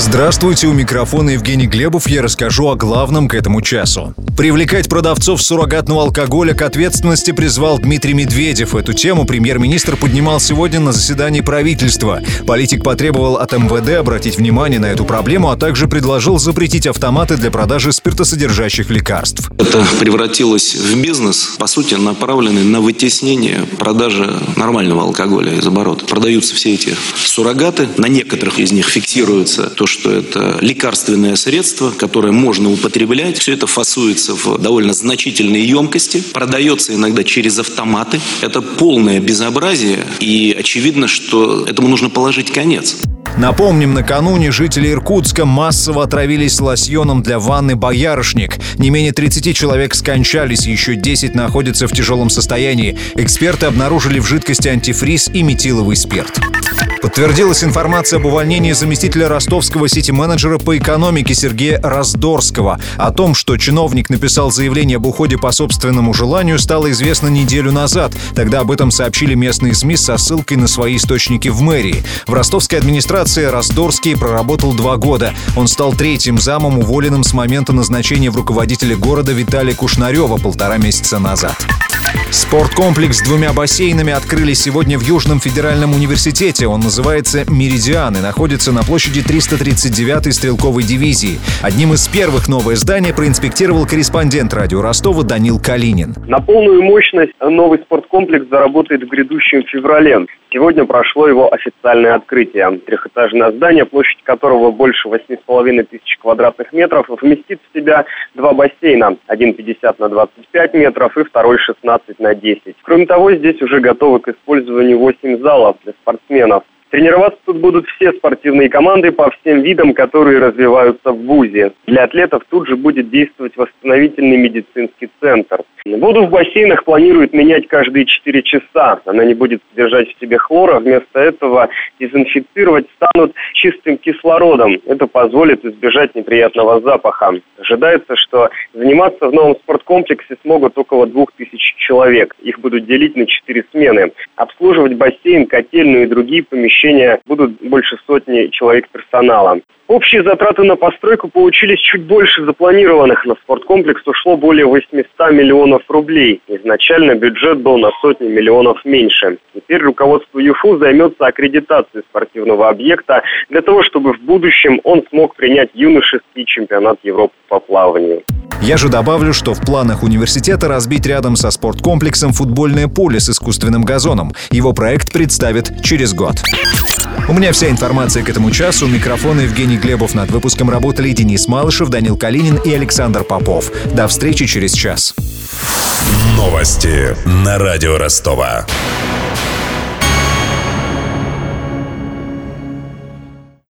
Здравствуйте, у микрофона Евгений Глебов. Я расскажу о главном к этому часу. Привлекать продавцов суррогатного алкоголя к ответственности призвал Дмитрий Медведев. Эту тему премьер-министр поднимал сегодня на заседании правительства. Политик потребовал от МВД обратить внимание на эту проблему, а также предложил запретить автоматы для продажи спиртосодержащих лекарств. Это превратилось в бизнес, по сути, направленный на вытеснение продажи нормального алкоголя из оборота. Продаются все эти суррогаты, на некоторых из них фиксируется то, что это лекарственное средство, которое можно употреблять. Все это фасуется в довольно значительные емкости, продается иногда через автоматы. Это полное безобразие, и очевидно, что этому нужно положить конец. Напомним, накануне жители Иркутска массово отравились лосьоном для ванны «Боярышник». Не менее 30 человек скончались, еще 10 находятся в тяжелом состоянии. Эксперты обнаружили в жидкости антифриз и метиловый спирт. Подтвердилась информация об увольнении заместителя ростовского сити-менеджера по экономике Сергея Раздорского. О том, что чиновник написал заявление об уходе по собственному желанию, стало известно неделю назад. Тогда об этом сообщили местные СМИ со ссылкой на свои источники в мэрии. В ростовской администрации Раздорский проработал два года. Он стал третьим замом, уволенным с момента назначения в руководителя города Виталия Кушнарева полтора месяца назад. Спорткомплекс с двумя бассейнами открыли сегодня в Южном федеральном университете. Он называется «Меридиан» и находится на площади 339-й стрелковой дивизии. Одним из первых новое здание проинспектировал корреспондент радио Ростова Данил Калинин. На полную мощность новый спорткомплекс заработает в грядущем феврале. Сегодня прошло его официальное открытие. Трехэтажное здание, площадь которого больше 8,5 тысяч квадратных метров, вместит в себя два бассейна. Один 50 на 25 метров и второй 16 на 10. Кроме того, здесь уже готовы к использованию 8 залов для спортсменов. Тренироваться тут будут все спортивные команды по всем видам, которые развиваются в ВУЗе. Для атлетов тут же будет действовать восстановительный медицинский центр. Воду в бассейнах планируют менять каждые 4 часа. Она не будет содержать в себе хлора. Вместо этого дезинфицировать станут чистым кислородом. Это позволит избежать неприятного запаха. Ожидается, что заниматься в новом спорткомплексе смогут около 2000 человек. Их будут делить на 4 смены. Обслуживать бассейн, котельную и другие помещения будут больше сотни человек персонала. Общие затраты на постройку получились чуть больше запланированных. На спорткомплекс ушло более 800 миллионов рублей. Изначально бюджет был на сотни миллионов меньше. Теперь руководство ЮФУ займется аккредитацией спортивного объекта для того, чтобы в будущем он смог принять юношеский чемпионат Европы по плаванию. Я же добавлю, что в планах университета разбить рядом со спорткомплексом футбольное поле с искусственным газоном. Его проект представят через год. У меня вся информация к этому часу. У микрофона Евгений Глебов. Над выпуском работали Денис Малышев, Данил Калинин и Александр Попов. До встречи через час. Новости на радио Ростова.